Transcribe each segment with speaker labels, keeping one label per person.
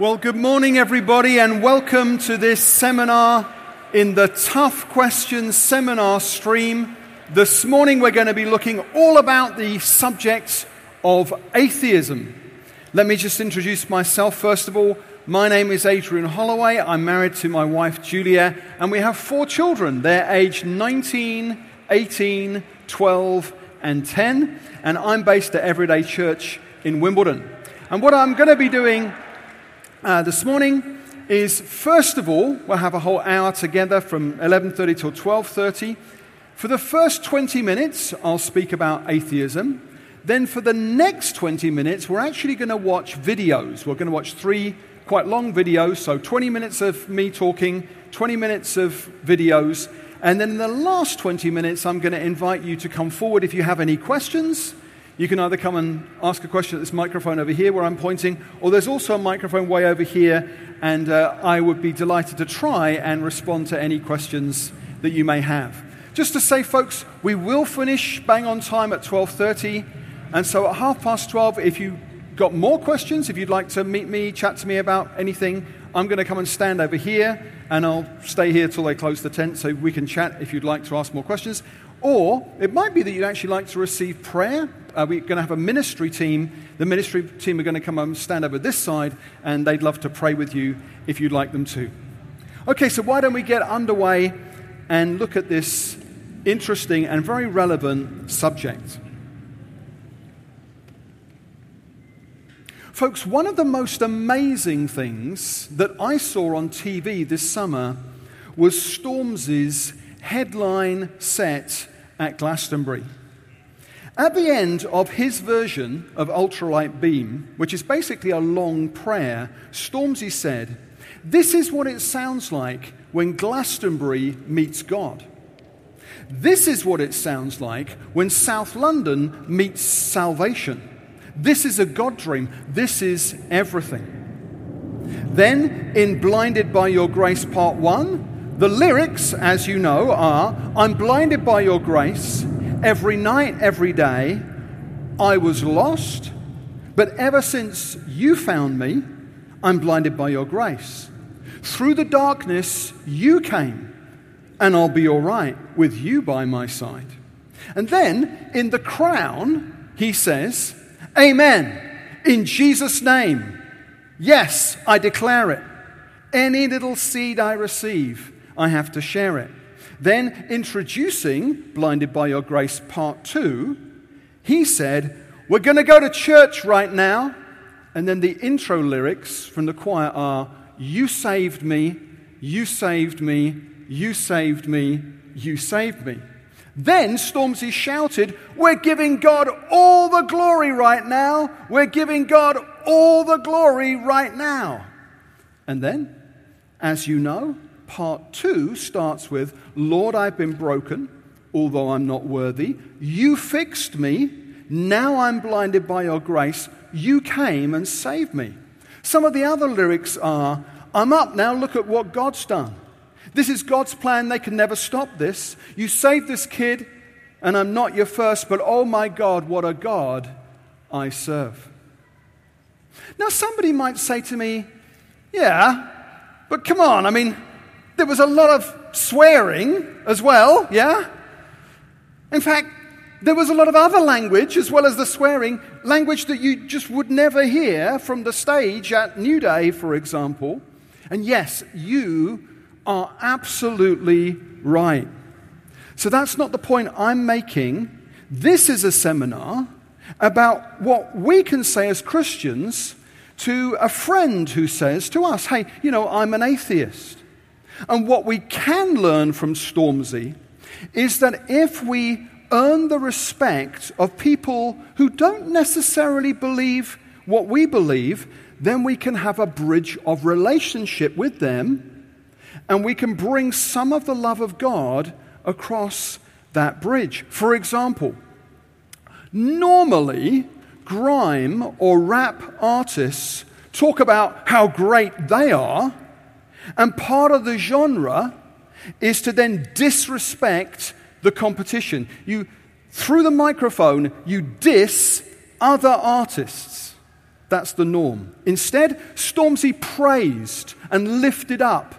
Speaker 1: Well, good morning, everybody, and welcome to this seminar in the Tough Questions seminar stream. This morning, we're going to be looking all about the subject of atheism. Let me just introduce myself first of all. My name is Adrian Holloway. I'm married to my wife Julia, and we have four children. They're aged 19, 18, 12, and 10. And I'm based at Everyday Church in Wimbledon. And what I'm going to be doing uh, this morning is first of all we'll have a whole hour together from 11:30 till 12:30. For the first 20 minutes, I'll speak about atheism. Then for the next 20 minutes, we're actually going to watch videos. We're going to watch three quite long videos, so 20 minutes of me talking, 20 minutes of videos, and then in the last 20 minutes, I'm going to invite you to come forward if you have any questions you can either come and ask a question at this microphone over here where I'm pointing, or there's also a microphone way over here, and uh, I would be delighted to try and respond to any questions that you may have. Just to say, folks, we will finish bang on time at 12:30, and so at half past 12, if you got more questions, if you'd like to meet me, chat to me about anything, I'm going to come and stand over here, and I'll stay here till they close the tent, so we can chat if you'd like to ask more questions. Or it might be that you'd actually like to receive prayer. Uh, we're going to have a ministry team. The ministry team are going to come and stand over this side, and they'd love to pray with you if you'd like them to. Okay, so why don't we get underway and look at this interesting and very relevant subject? Folks, one of the most amazing things that I saw on TV this summer was Stormzy's headline set at Glastonbury. At the end of his version of Ultralight Beam, which is basically a long prayer, Stormzy said, This is what it sounds like when Glastonbury meets God. This is what it sounds like when South London meets salvation. This is a God dream. This is everything. Then, in Blinded by Your Grace Part 1, the lyrics, as you know, are I'm blinded by your grace. Every night, every day, I was lost. But ever since you found me, I'm blinded by your grace. Through the darkness, you came, and I'll be all right with you by my side. And then in the crown, he says, Amen. In Jesus' name. Yes, I declare it. Any little seed I receive, I have to share it. Then, introducing Blinded by Your Grace Part 2, he said, We're going to go to church right now. And then the intro lyrics from the choir are, You saved me, you saved me, you saved me, you saved me. Then Stormzy shouted, We're giving God all the glory right now. We're giving God all the glory right now. And then, as you know, part two starts with Lord, I've been broken, although I'm not worthy. You fixed me. Now I'm blinded by your grace. You came and saved me. Some of the other lyrics are I'm up now, look at what God's done. This is God's plan, they can never stop this. You saved this kid, and I'm not your first, but oh my God, what a God I serve. Now, somebody might say to me, Yeah, but come on, I mean, there was a lot of swearing as well, yeah? In fact, there was a lot of other language as well as the swearing, language that you just would never hear from the stage at Newday, for example. And yes, you are absolutely right. So that's not the point I'm making. This is a seminar about what we can say as Christians to a friend who says to us, Hey, you know, I'm an atheist. And what we can learn from Stormzy is that if we earn the respect of people who don't necessarily believe what we believe, then we can have a bridge of relationship with them and we can bring some of the love of God across that bridge. For example, normally grime or rap artists talk about how great they are and part of the genre is to then disrespect the competition. You, through the microphone, you diss other artists. That's the norm. Instead, Stormzy praised and lifted up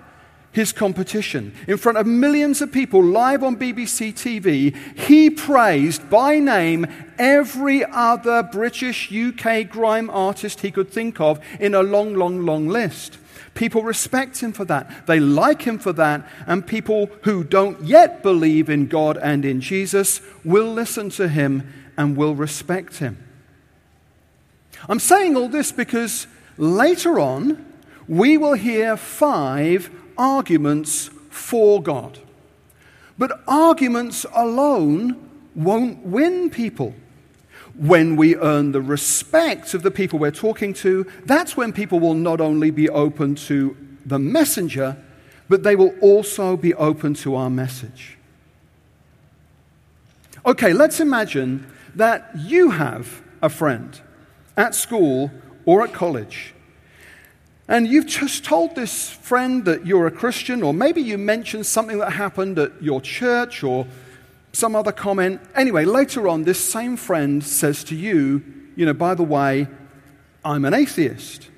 Speaker 1: his competition. In front of millions of people live on BBC TV, he praised by name every other British UK grime artist he could think of in a long, long, long list. People respect him for that. They like him for that. And people who don't yet believe in God and in Jesus will listen to him and will respect him. I'm saying all this because later on, we will hear five arguments for God. But arguments alone won't win people. When we earn the respect of the people we're talking to, that's when people will not only be open to the messenger, but they will also be open to our message. Okay, let's imagine that you have a friend at school or at college and you've just told this friend that you're a Christian, or maybe you mentioned something that happened at your church or some other comment. Anyway, later on, this same friend says to you, you know, by the way, I'm an atheist.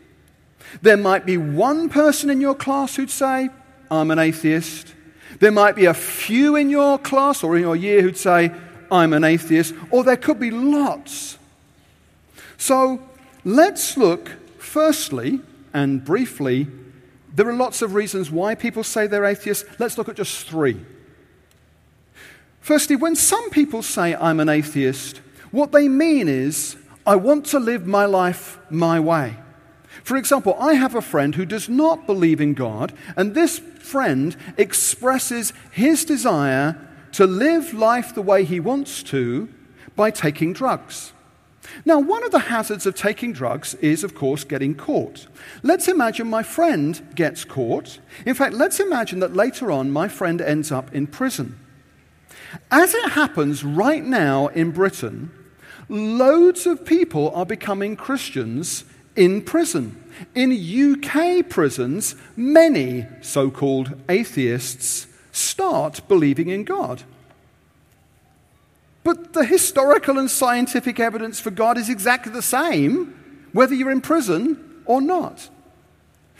Speaker 1: There might be one person in your class who'd say, I'm an atheist. There might be a few in your class or in your year who'd say, I'm an atheist. Or there could be lots. So let's look, firstly, and briefly, there are lots of reasons why people say they're atheists. Let's look at just three. Firstly, when some people say, I'm an atheist, what they mean is, I want to live my life my way. For example, I have a friend who does not believe in God, and this friend expresses his desire to live life the way he wants to by taking drugs. Now, one of the hazards of taking drugs is, of course, getting caught. Let's imagine my friend gets caught. In fact, let's imagine that later on my friend ends up in prison. As it happens right now in Britain, loads of people are becoming Christians in prison. In UK prisons, many so called atheists start believing in God. But the historical and scientific evidence for God is exactly the same, whether you're in prison or not.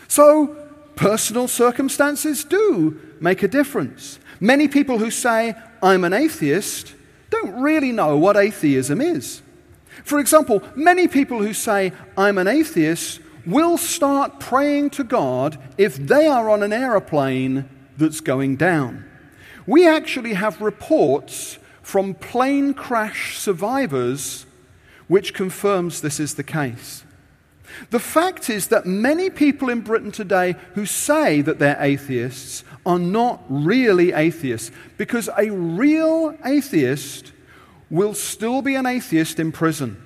Speaker 1: So, personal circumstances do make a difference. Many people who say, I'm an atheist, don't really know what atheism is. For example, many people who say, I'm an atheist, will start praying to God if they are on an aeroplane that's going down. We actually have reports from plane crash survivors, which confirms this is the case. The fact is that many people in Britain today who say that they're atheists are not really atheists because a real atheist will still be an atheist in prison.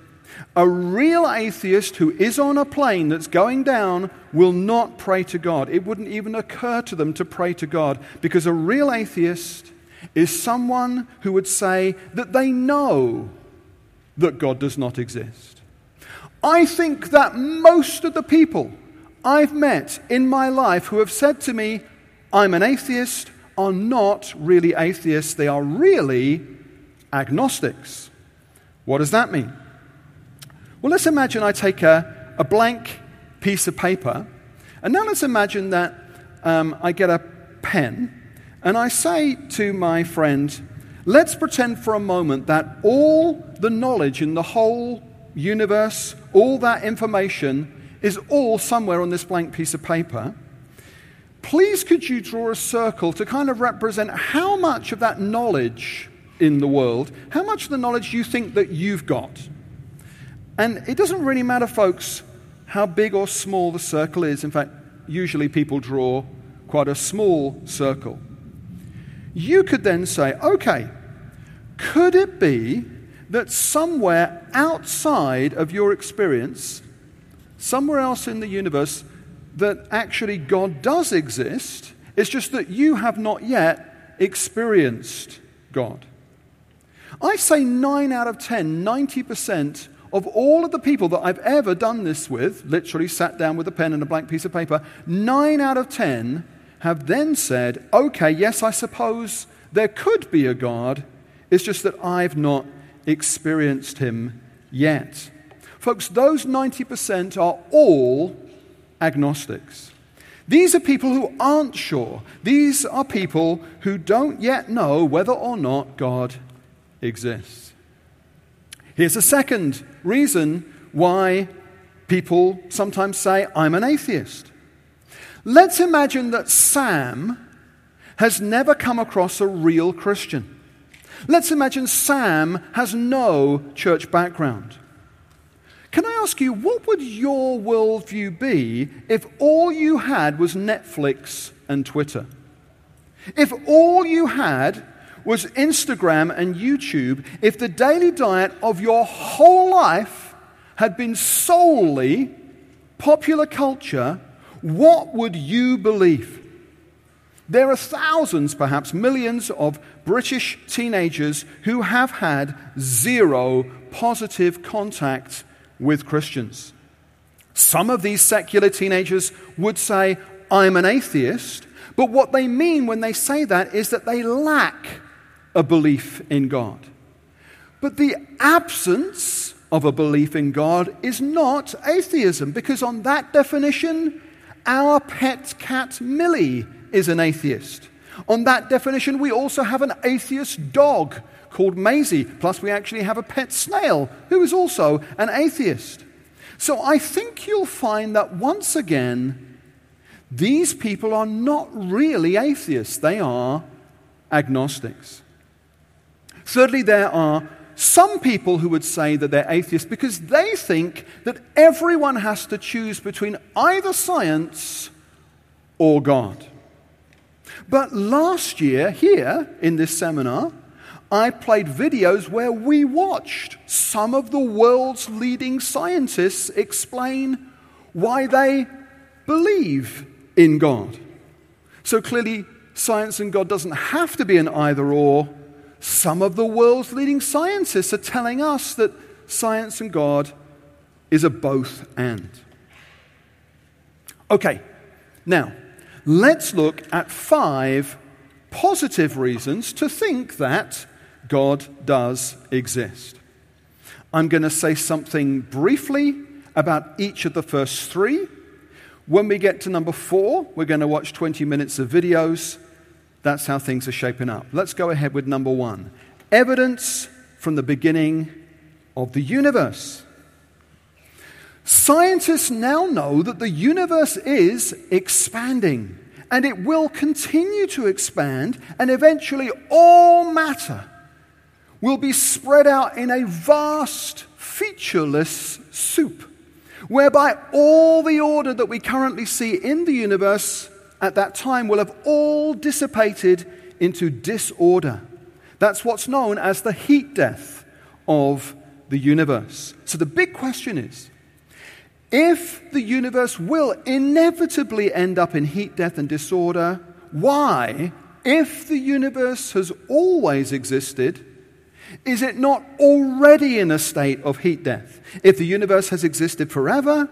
Speaker 1: A real atheist who is on a plane that's going down will not pray to God. It wouldn't even occur to them to pray to God because a real atheist is someone who would say that they know that God does not exist. I think that most of the people I've met in my life who have said to me, I'm an atheist, are not really atheists. They are really agnostics. What does that mean? Well, let's imagine I take a, a blank piece of paper, and now let's imagine that um, I get a pen and I say to my friend, let's pretend for a moment that all the knowledge in the whole universe, all that information, is all somewhere on this blank piece of paper. Please, could you draw a circle to kind of represent how much of that knowledge in the world, how much of the knowledge you think that you've got? And it doesn't really matter, folks, how big or small the circle is. In fact, usually people draw quite a small circle you could then say, okay, could it be that somewhere outside of your experience, somewhere else in the universe, that actually God does exist? It's just that you have not yet experienced God. I say 9 out of 10, 90% of all of the people that I've ever done this with, literally sat down with a pen and a blank piece of paper, 9 out of 10 have then said, okay, yes, I suppose there could be a God. It's just that I've not experienced him yet. Folks, those 90% are all agnostics. These are people who aren't sure. These are people who don't yet know whether or not God exists. Here's a second reason why people sometimes say, I'm an atheist. Let's imagine that Sam has never come across a real Christian. Let's imagine Sam has no church background. Can I ask you, what would your worldview be if all you had was Netflix and Twitter? If all you had was Instagram and YouTube, if the daily diet of your whole life had been solely popular culture, what would you believe? There are thousands, perhaps millions, of British teenagers who have had zero positive contact with Christians. Some of these secular teenagers would say, I'm an atheist, but what they mean when they say that is that they lack a belief in God. But the absence of a belief in God is not atheism, because on that definition, our pet cat Millie is an atheist. On that definition, we also have an atheist dog called Maisie, plus we actually have a pet snail who is also an atheist. So I think you'll find that once again, these people are not really atheists, they are agnostics. Thirdly, there are some people who would say that they're atheists because they think that everyone has to choose between either science or God. But last year, here in this seminar, I played videos where we watched some of the world's leading scientists explain why they believe in God. So clearly, science and God doesn't have to be an either or. Some of the world's leading scientists are telling us that science and God is a both and. Okay, now let's look at five positive reasons to think that God does exist. I'm going to say something briefly about each of the first three. When we get to number four, we're going to watch 20 minutes of videos. That's how things are shaping up. Let's go ahead with number one evidence from the beginning of the universe. Scientists now know that the universe is expanding and it will continue to expand, and eventually all matter will be spread out in a vast, featureless soup, whereby all the order that we currently see in the universe at that time will have all dissipated into disorder. That's what's known as the heat death of the universe. So the big question is if the universe will inevitably end up in heat death and disorder, why, if the universe has always existed, is it not already in a state of heat death? If the universe has existed forever,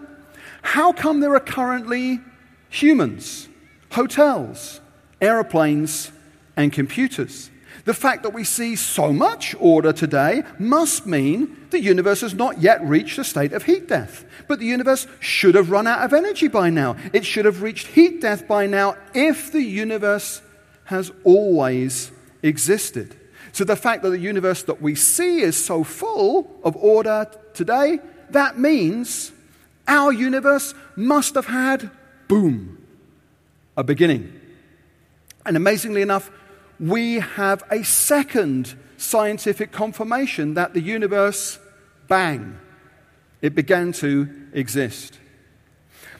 Speaker 1: how come there are currently humans, hotels, aeroplanes, and computers? The fact that we see so much order today must mean the universe has not yet reached a state of heat death. But the universe should have run out of energy by now. It should have reached heat death by now if the universe has always existed. So the fact that the universe that we see is so full of order today, that means our universe must have had, boom, a beginning. And amazingly enough, we have a second scientific confirmation that the universe, bang, it began to exist.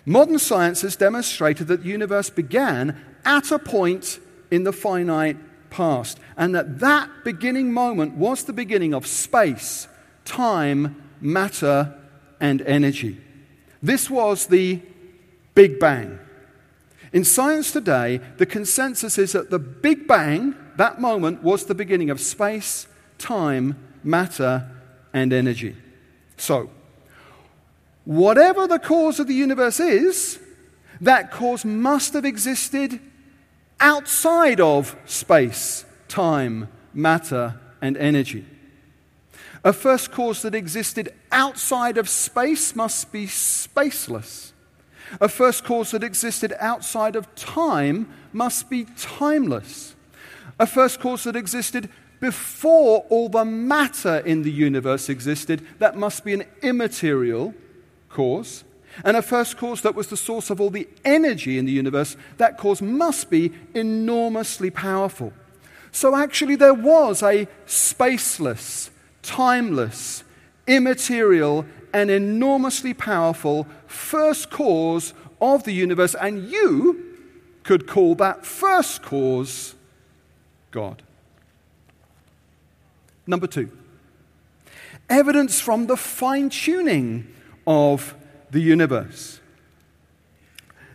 Speaker 1: Modern science has demonstrated that the universe began at a point in the finite past, and that that beginning moment was the beginning of space, time, matter, and energy. This was the Big Bang. In science today, the consensus is that the Big Bang, that moment, was the beginning of space, time, matter, and energy. So, whatever the cause of the universe is, that cause must have existed outside of space, time, matter, and energy. A first cause that existed outside of space must be spaceless. A first cause that existed outside of time must be timeless. A first cause that existed before all the matter in the universe existed, that must be an immaterial cause. And a first cause that was the source of all the energy in the universe, that cause must be enormously powerful. So actually, there was a spaceless, timeless, immaterial, and enormously powerful first cause of the universe, and you could call that first cause God. Number two, evidence from the fine tuning of the universe.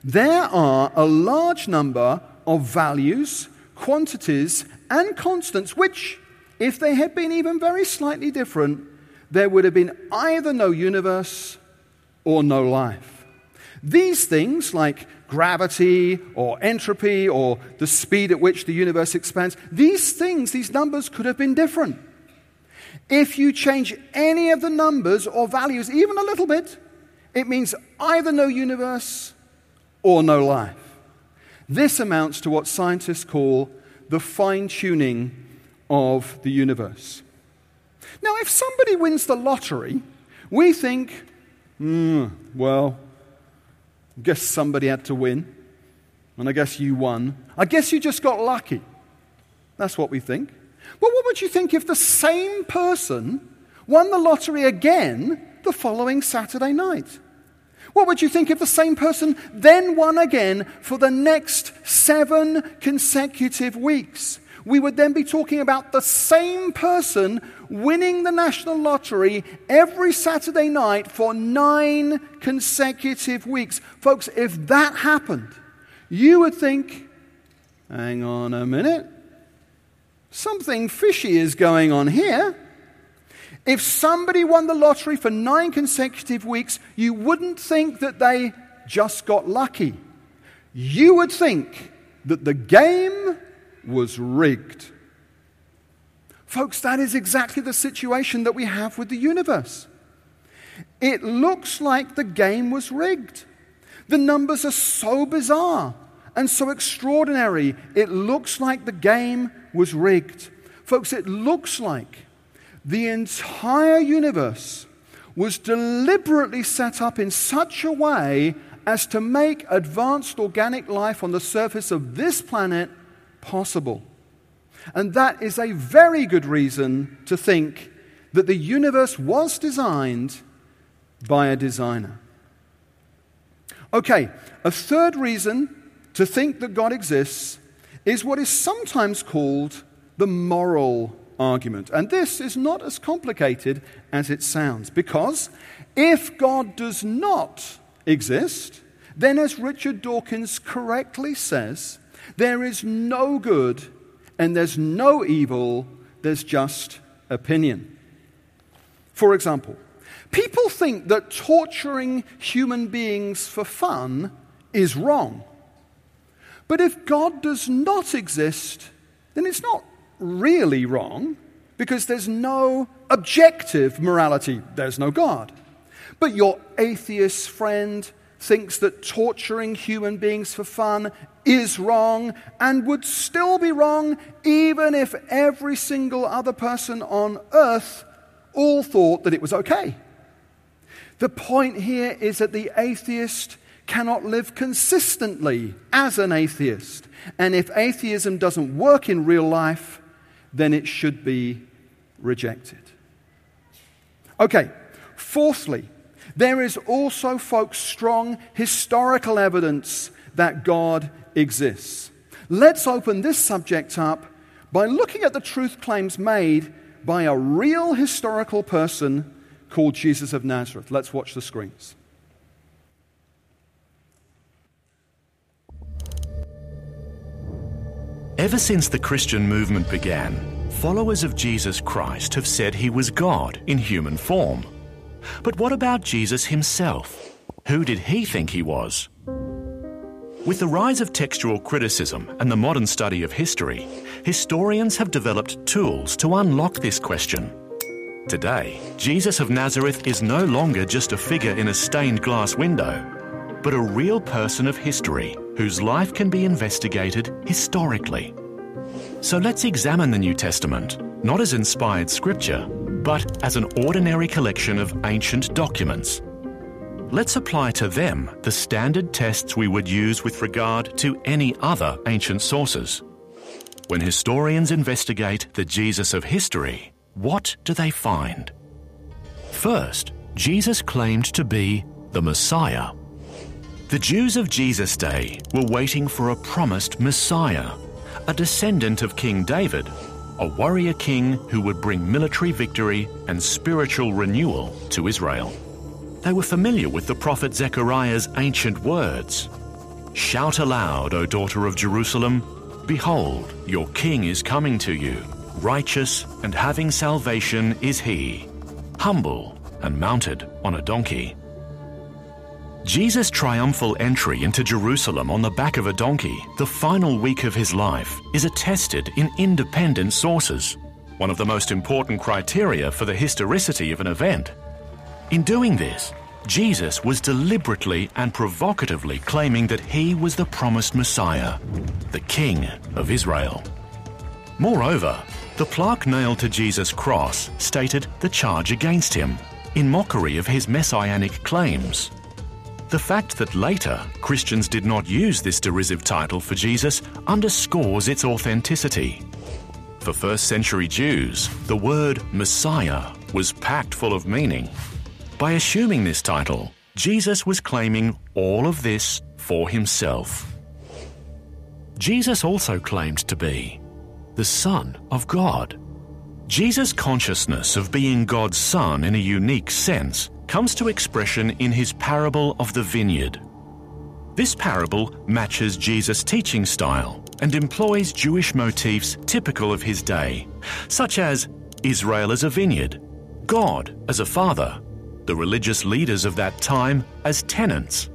Speaker 1: There are a large number of values, quantities, and constants, which, if they had been even very slightly different, there would have been either no universe or no life. These things, like gravity or entropy or the speed at which the universe expands, these things, these numbers could have been different. If you change any of the numbers or values, even a little bit, it means either no universe or no life. This amounts to what scientists call the fine tuning of the universe. Now, if somebody wins the lottery, we think, mm, well, I guess somebody had to win, and I guess you won. I guess you just got lucky. That's what we think. But what would you think if the same person won the lottery again the following Saturday night? What would you think if the same person then won again for the next seven consecutive weeks? We would then be talking about the same person winning the national lottery every Saturday night for nine consecutive weeks. Folks, if that happened, you would think, hang on a minute, something fishy is going on here. If somebody won the lottery for nine consecutive weeks, you wouldn't think that they just got lucky. You would think that the game was rigged. Folks, that is exactly the situation that we have with the universe. It looks like the game was rigged. The numbers are so bizarre and so extraordinary. It looks like the game was rigged. Folks, it looks like the entire universe was deliberately set up in such a way as to make advanced organic life on the surface of this planet possible. And that is a very good reason to think that the universe was designed by a designer. Okay, a third reason to think that God exists is what is sometimes called the moral argument. And this is not as complicated as it sounds, because if God does not exist, then as Richard Dawkins correctly says, there is no good and there's no evil, there's just opinion. For example, people think that torturing human beings for fun is wrong. But if God does not exist, then it's not really wrong because there's no objective morality, there's no God. But your atheist friend thinks that torturing human beings for fun is wrong and would still be wrong even if every single other person on earth all thought that it was okay. The point here is that the atheist cannot live consistently as an atheist. And if atheism doesn't work in real life, then it should be rejected. Okay, fourthly, there is also, folks, strong historical evidence that God exists. Let's open this subject up by looking at the truth claims made by a real historical person called Jesus of Nazareth. Let's watch the screens.
Speaker 2: Ever since the Christian movement began, followers of Jesus Christ have said he was God in human form. But what about Jesus himself? Who did he think he was? With the rise of textual criticism and the modern study of history, historians have developed tools to unlock this question. Today, Jesus of Nazareth is no longer just a figure in a stained glass window, but a real person of history whose life can be investigated historically. So let's examine the New Testament, not as inspired scripture, but as an ordinary collection of ancient documents. Let's apply to them the standard tests we would use with regard to any other ancient sources. When historians investigate the Jesus of history, what do they find? First, Jesus claimed to be the Messiah. The Jews of Jesus' day were waiting for a promised Messiah, a descendant of King David, a warrior king who would bring military victory and spiritual renewal to Israel. They were familiar with the prophet Zechariah's ancient words Shout aloud, O daughter of Jerusalem, behold, your king is coming to you. Righteous and having salvation is he, humble and mounted on a donkey. Jesus' triumphal entry into Jerusalem on the back of a donkey, the final week of his life, is attested in independent sources, one of the most important criteria for the historicity of an event. In doing this, Jesus was deliberately and provocatively claiming that he was the promised Messiah, the King of Israel. Moreover, the plaque nailed to Jesus' cross stated the charge against him, in mockery of his messianic claims. The fact that later Christians did not use this derisive title for Jesus underscores its authenticity. For first century Jews, the word Messiah was packed full of meaning. By assuming this title, Jesus was claiming all of this for himself. Jesus also claimed to be the Son of God. Jesus' consciousness of being God's Son in a unique sense comes to expression in his parable of the vineyard. This parable matches Jesus' teaching style and employs Jewish motifs typical of his day, such as Israel as a vineyard, God as a father, the religious leaders of that time as tenants,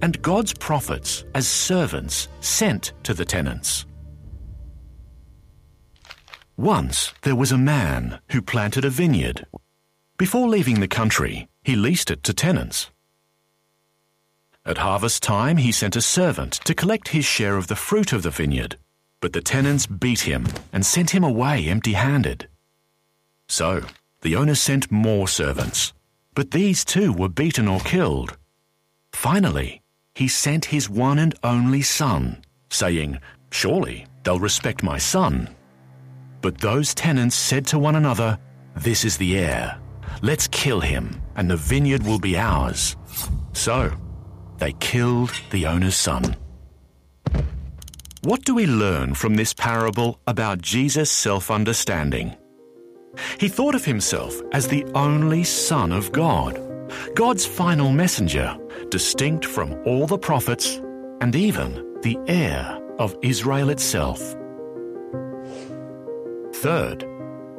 Speaker 2: and God's prophets as servants sent to the tenants. Once there was a man who planted a vineyard. Before leaving the country, he leased it to tenants. At harvest time, he sent a servant to collect his share of the fruit of the vineyard, but the tenants beat him and sent him away empty handed. So, the owner sent more servants, but these too were beaten or killed. Finally, he sent his one and only son, saying, Surely they'll respect my son. But those tenants said to one another, This is the heir. Let's kill him, and the vineyard will be ours. So, they killed the owner's son. What do we learn from this parable about Jesus' self understanding? He thought of himself as the only Son of God, God's final messenger, distinct from all the prophets and even the heir of Israel itself. Third,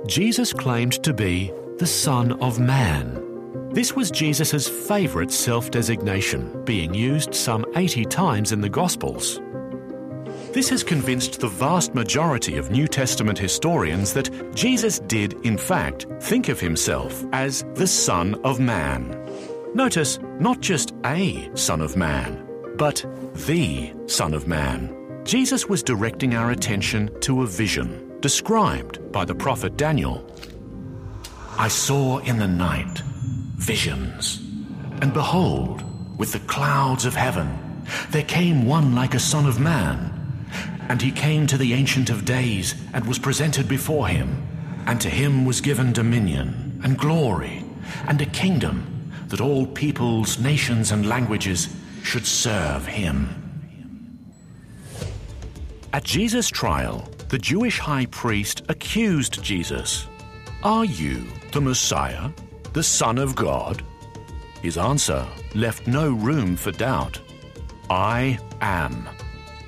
Speaker 2: Jesus claimed to be the Son of Man. This was Jesus' favourite self designation, being used some 80 times in the Gospels. This has convinced the vast majority of New Testament historians that Jesus did, in fact, think of himself as the Son of Man. Notice, not just a Son of Man, but the Son of Man. Jesus was directing our attention to a vision described by the prophet Daniel. I saw in the night visions, and behold, with the clouds of heaven, there came one like a Son of Man. And he came to the Ancient of Days and was presented before him. And to him was given dominion and glory and a kingdom that all peoples, nations, and languages should serve him. At Jesus' trial, the Jewish high priest accused Jesus Are you the Messiah, the Son of God? His answer left no room for doubt. I am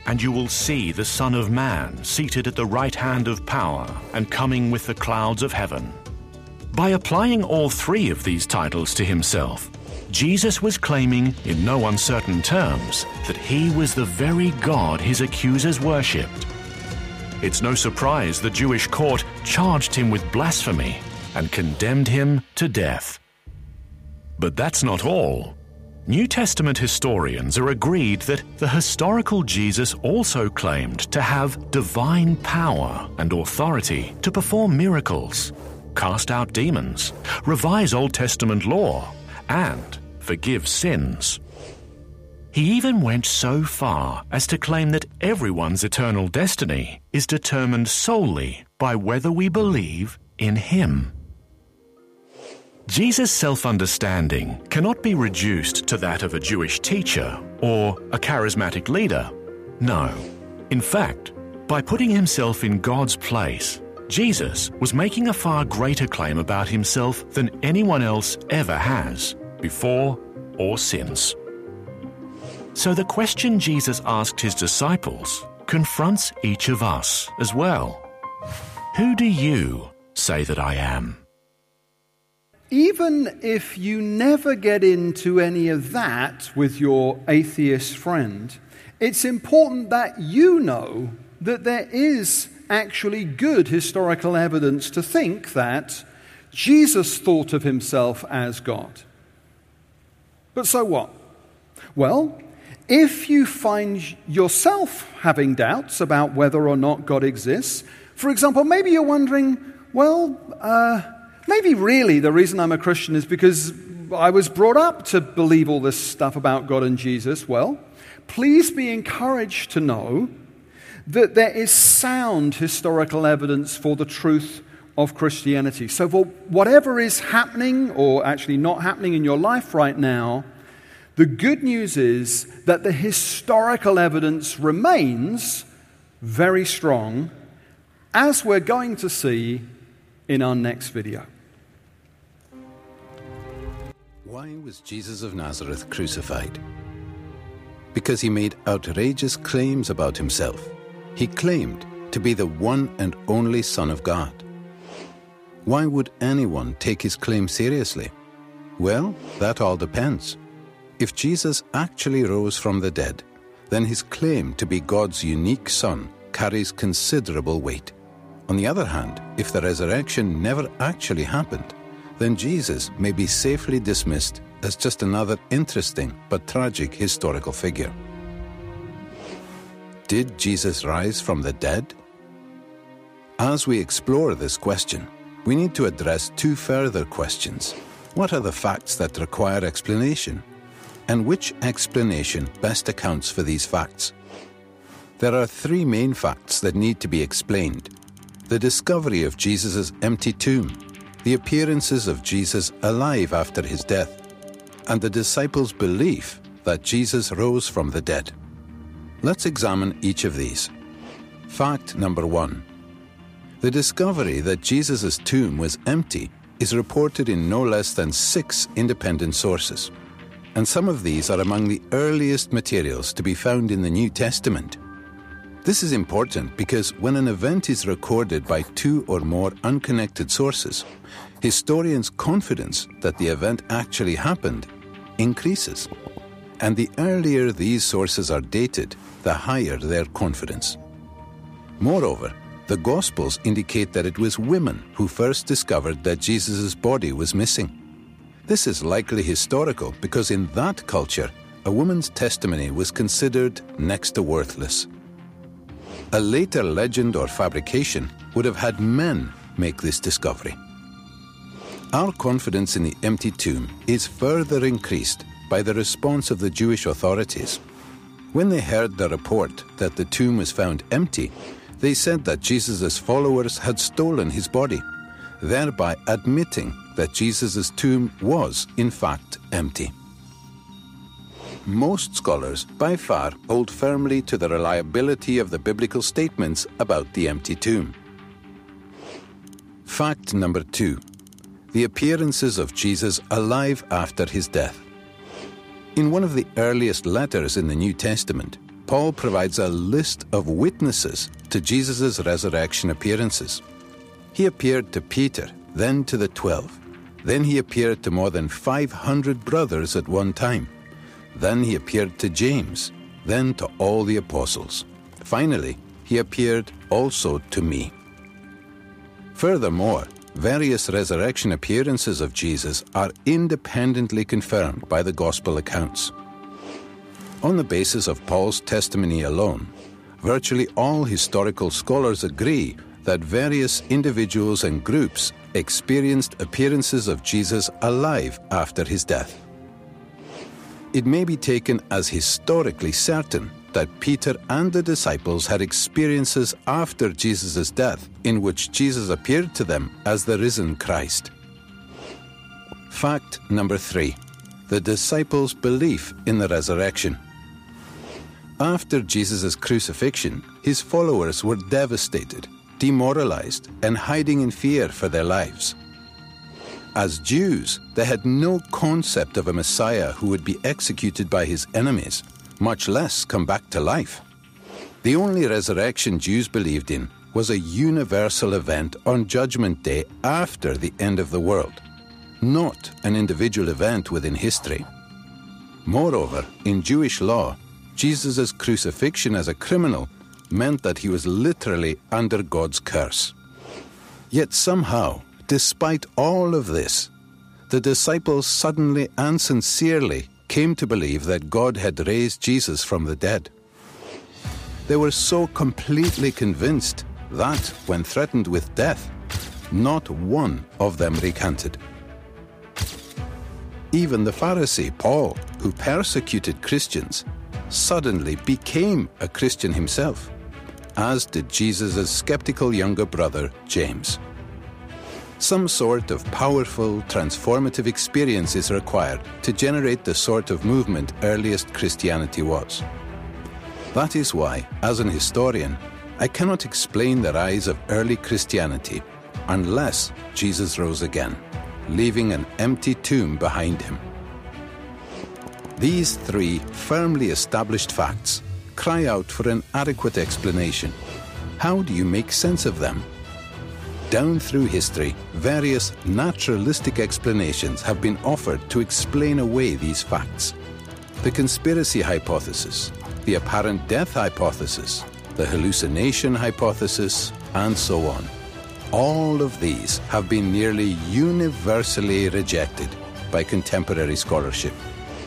Speaker 2: and you will see the Son of Man seated at the right hand of power and coming with the clouds of heaven. By applying all three of these titles to himself, Jesus was claiming, in no uncertain terms, that he was the very God his accusers worshipped. It's no surprise the Jewish court charged him with blasphemy, and condemned him to death. But that's not all. New Testament historians are agreed that the historical Jesus also claimed to have divine power and authority to perform miracles, cast out demons, revise Old Testament law, and forgive sins. He even went so far as to claim that everyone's eternal destiny is determined solely by whether we believe in Him. Jesus' self understanding cannot be reduced to that of a Jewish teacher or a charismatic leader. No. In fact, by putting himself in God's place, Jesus was making a far greater claim about himself than anyone else ever has, before or since. So the question Jesus asked his disciples confronts each of us as well. Who do you say that I am?
Speaker 1: Even if you never get into any of that with your atheist friend, it's important that you know that there is actually good historical evidence to think that Jesus thought of himself as God. But so what? Well, if you find yourself having doubts about whether or not God exists, for example, maybe you're wondering, well, uh, maybe really the reason I'm a Christian is because I was brought up to believe all this stuff about God and Jesus. Well, please be encouraged to know that there is sound historical evidence for the truth of Christianity. So, for whatever is happening or actually not happening in your life right now, the good news is that the historical evidence remains very strong, as we're going to see in our next video.
Speaker 3: Why was Jesus of Nazareth crucified? Because he made outrageous claims about himself. He claimed to be the one and only Son of God. Why would anyone take his claim seriously? Well, that all depends. If Jesus actually rose from the dead, then his claim to be God's unique Son carries considerable weight. On the other hand, if the resurrection never actually happened, then Jesus may be safely dismissed as just another interesting but tragic historical figure. Did Jesus rise from the dead? As we explore this question, we need to address two further questions. What are the facts that require explanation? And which explanation best accounts for these facts. There are three main facts that need to be explained the discovery of Jesus' empty tomb, the appearances of Jesus alive after his death, and the disciples' belief that Jesus rose from the dead. Let's examine each of these. Fact number one The discovery that Jesus' tomb was empty is reported in no less than six independent sources and some of these are among the earliest materials to be found in the New Testament. This is important because when an event is recorded by two or more unconnected sources, historians' confidence that the event actually happened increases. And the earlier these sources are dated, the higher their confidence. Moreover, the Gospels indicate that it was women who first discovered that Jesus' body was missing. This is likely historical because in that culture, a woman's testimony was considered next to worthless. A later legend or fabrication would have had men make this discovery. Our confidence in the empty tomb is further increased by the response of the Jewish authorities. When they heard the report that the tomb was found empty, they said that Jesus' followers had stolen his body, thereby admitting that Jesus' tomb was, in fact, empty. Most scholars, by far, hold firmly to the reliability of the biblical statements about the empty tomb. Fact number two the appearances of Jesus alive after his death. In one of the earliest letters in the New Testament, Paul provides a list of witnesses to Jesus' resurrection appearances. He appeared to Peter, then to the twelve. Then he appeared to more than 500 brothers at one time. Then he appeared to James, then to all the apostles. Finally, he appeared also to me. Furthermore, various resurrection appearances of Jesus are independently confirmed by the Gospel accounts. On the basis of Paul's testimony alone, virtually all historical scholars agree that various individuals and groups experienced appearances of Jesus alive after his death. It may be taken as historically certain that Peter and the disciples had experiences after Jesus' death in which Jesus appeared to them as the risen Christ. Fact number three the disciples' belief in the resurrection. After Jesus' crucifixion, his followers were devastated, demoralized, and hiding in fear for their lives. As Jews, they had no concept of a Messiah who would be executed by his enemies much less come back to life. The only resurrection Jews believed in was a universal event on Judgment Day after the end of the world, not an individual event within history. Moreover, in Jewish law, Jesus' crucifixion as a criminal meant that he was literally under God's curse. Yet somehow, despite all of this, the disciples suddenly and sincerely came to believe that God had raised Jesus from the dead. They were so completely convinced that, when threatened with death, not one of them recanted. Even the Pharisee Paul, who persecuted Christians, suddenly became a Christian himself, as did Jesus' skeptical younger brother, James some sort of powerful, transformative experience is required to generate the sort of movement earliest Christianity was. That is why, as an historian, I cannot explain the rise of early Christianity unless Jesus rose again, leaving an empty tomb behind him. These three firmly established facts cry out for an adequate explanation. How do you make sense of them? Down through history, various naturalistic explanations have been offered to explain away these facts. The conspiracy hypothesis, the apparent death hypothesis, the hallucination hypothesis, and so on. All of these have been nearly universally rejected by contemporary scholarship.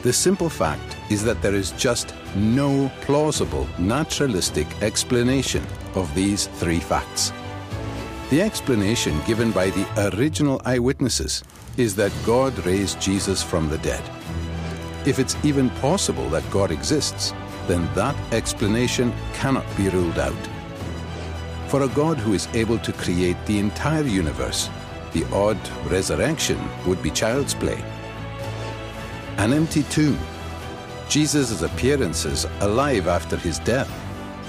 Speaker 3: The simple fact is that there is just no plausible naturalistic explanation of these three facts. The explanation given by the original eyewitnesses is that God raised Jesus from the dead. If it's even possible that God exists, then that explanation cannot be ruled out. For a God who is able to create the entire universe, the odd resurrection would be child's play. An empty tomb, Jesus' appearances alive after his death,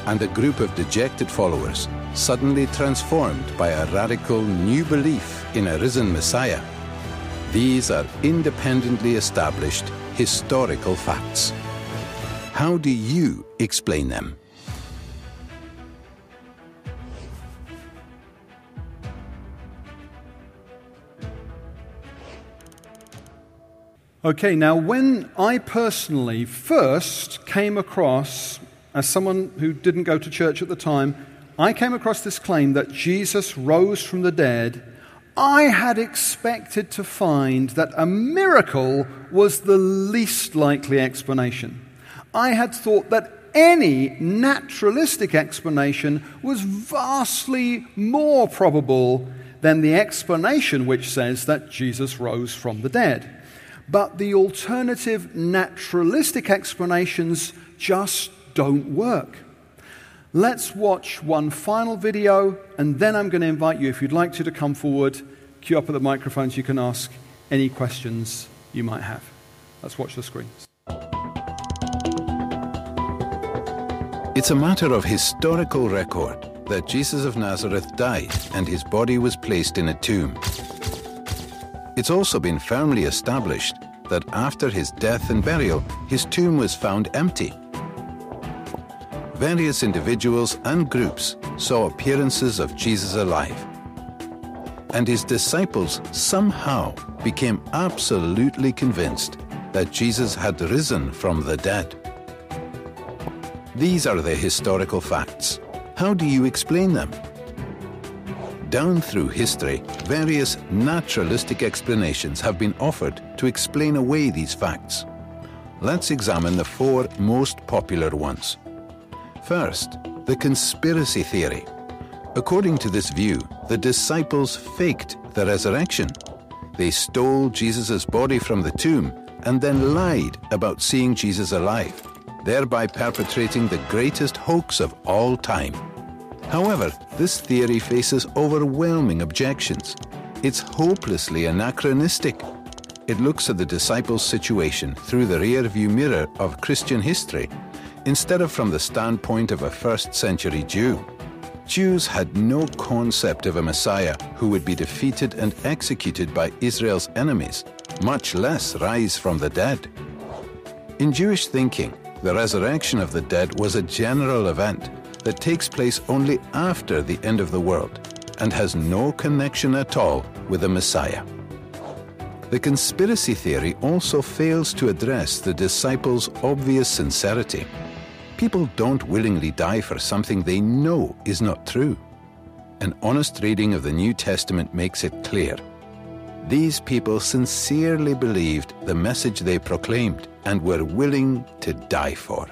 Speaker 3: and a group of dejected followers suddenly transformed by a radical new belief in a risen Messiah. These are independently established historical facts. How do you explain them?
Speaker 1: Okay, now when I personally first came across, as someone who didn't go to church at the time, I came across this claim that Jesus rose from the dead, I had expected to find that a miracle was the least likely explanation. I had thought that any naturalistic explanation was vastly more probable than the explanation which says that Jesus rose from the dead. But the alternative naturalistic explanations just don't work. Let's watch one final video, and then I'm going to invite you, if you'd like to, to come forward, queue up at the microphones. You can ask any questions you might have. Let's watch the screens.
Speaker 3: It's a matter of historical record that Jesus of Nazareth died and his body was placed in a tomb. It's also been firmly established that after his death and burial, his tomb was found empty various individuals and groups saw appearances of Jesus alive. And his disciples somehow became absolutely convinced that Jesus had risen from the dead. These are the historical facts. How do you explain them? Down through history, various naturalistic explanations have been offered to explain away these facts. Let's examine the four most popular ones. First, the conspiracy theory. According to this view, the disciples faked the resurrection. They stole Jesus' body from the tomb and then lied about seeing Jesus alive, thereby perpetrating the greatest hoax of all time. However, this theory faces overwhelming objections. It's hopelessly anachronistic. It looks at the disciples' situation through the rear-view mirror of Christian history instead of from the standpoint of a first century Jew. Jews had no concept of a Messiah who would be defeated and executed by Israel's enemies, much less rise from the dead. In Jewish thinking, the resurrection of the dead was a general event that takes place only after the end of the world and has no connection at all with the Messiah. The conspiracy theory also fails to address the disciples' obvious sincerity. People don't willingly die for something they know is not true. An honest reading of the New Testament makes it clear. These people sincerely believed the message they proclaimed and were willing to die for.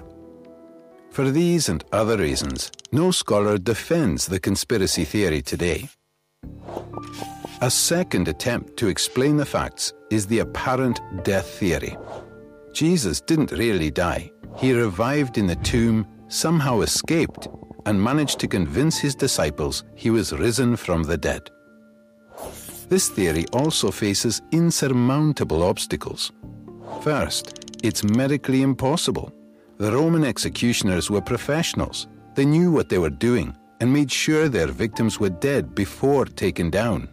Speaker 3: For these and other reasons, no scholar defends the conspiracy theory today. A second attempt to explain the facts is the apparent death theory. Jesus didn't really die. He revived in the tomb, somehow escaped, and managed to convince his disciples he was risen from the dead. This theory also faces insurmountable obstacles. First, it's medically impossible. The Roman executioners were professionals. They knew what they were doing and made sure their victims were dead before taken down.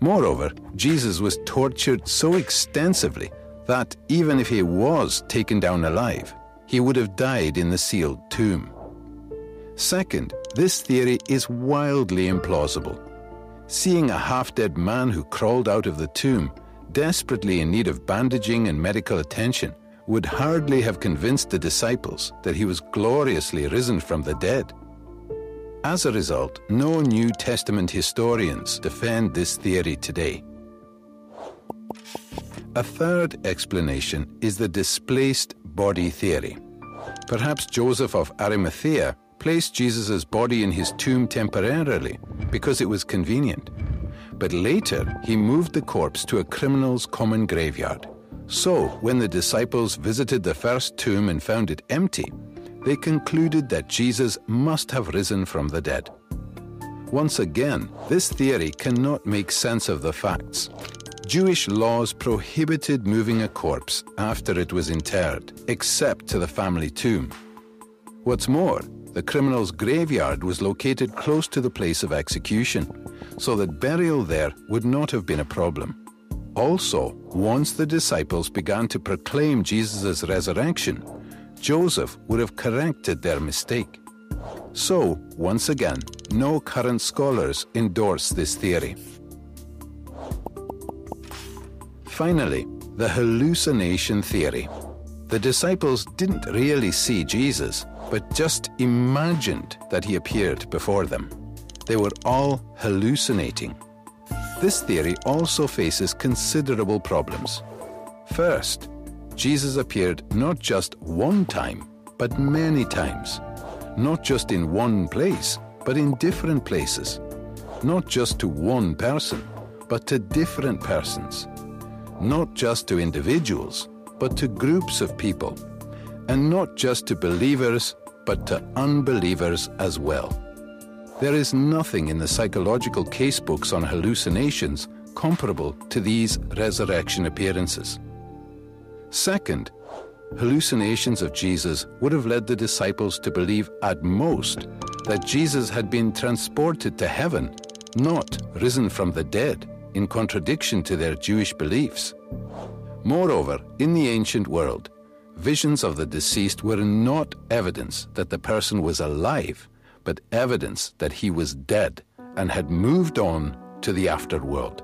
Speaker 3: Moreover, Jesus was tortured so extensively that even if he was taken down alive, he would have died in the sealed tomb. Second, this theory is wildly implausible. Seeing a half dead man who crawled out of the tomb, desperately in need of bandaging and medical attention, would hardly have convinced the disciples that he was gloriously risen from the dead. As a result, no New Testament historians defend this theory today. A third explanation is the displaced body theory. Perhaps Joseph of Arimathea placed Jesus' body in his tomb temporarily because it was convenient. But later, he moved the corpse to a criminal's common graveyard. So, when the disciples visited the first tomb and found it empty, they concluded that Jesus must have risen from the dead. Once again, this theory cannot make sense of the facts. Jewish laws prohibited moving a corpse after it was interred, except to the family tomb. What's more, the criminal's graveyard was located close to the place of execution, so that burial there would not have been a problem. Also, once the disciples began to proclaim Jesus' resurrection, Joseph would have corrected their mistake. So, once again, no current scholars endorse this theory. Finally, the hallucination theory. The disciples didn't really see Jesus, but just imagined that he appeared before them. They were all hallucinating. This theory also faces considerable problems. First, Jesus appeared not just one time, but many times. Not just in one place, but in different places. Not just to one person, but to different persons. Not just to individuals, but to groups of people. And not just to believers, but to unbelievers as well. There is nothing in the psychological casebooks on hallucinations comparable to these resurrection appearances. Second, hallucinations of Jesus would have led the disciples to believe at most that Jesus had been transported to heaven, not risen from the dead, in contradiction to their Jewish beliefs. Moreover, in the ancient world, visions of the deceased were not evidence that the person was alive but evidence that he was dead and had moved on to the afterworld.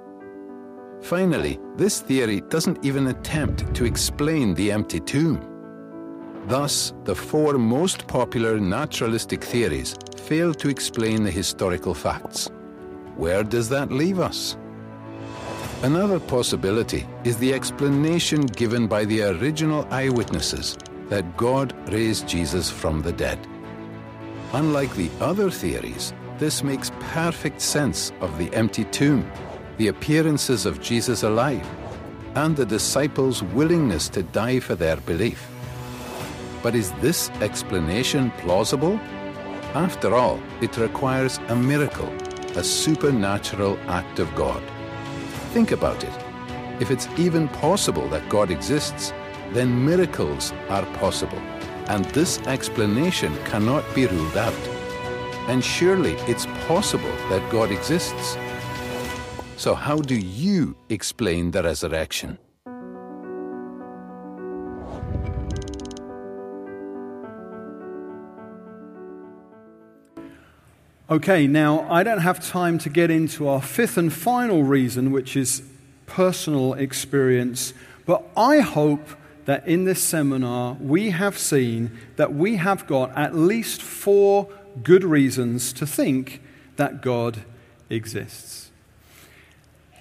Speaker 3: Finally, this theory doesn't even attempt to explain the empty tomb. Thus, the four most popular naturalistic theories fail to explain the historical facts. Where does that leave us? Another possibility is the explanation given by the original eyewitnesses that God raised Jesus from the dead. Unlike the other theories, this makes perfect sense of the empty tomb, the appearances of Jesus alive, and the disciples' willingness to die for their belief. But is this explanation plausible? After all, it requires a miracle, a supernatural act of God. Think about it. If it's even possible that God exists, then miracles are possible, and this explanation cannot be ruled out. And surely it's possible that God exists. So, how do you explain the resurrection?
Speaker 1: Okay, now I don't have time to get into our fifth and final reason, which is personal experience, but I hope that in this seminar we have seen that we have got at least four good reasons to think that God exists.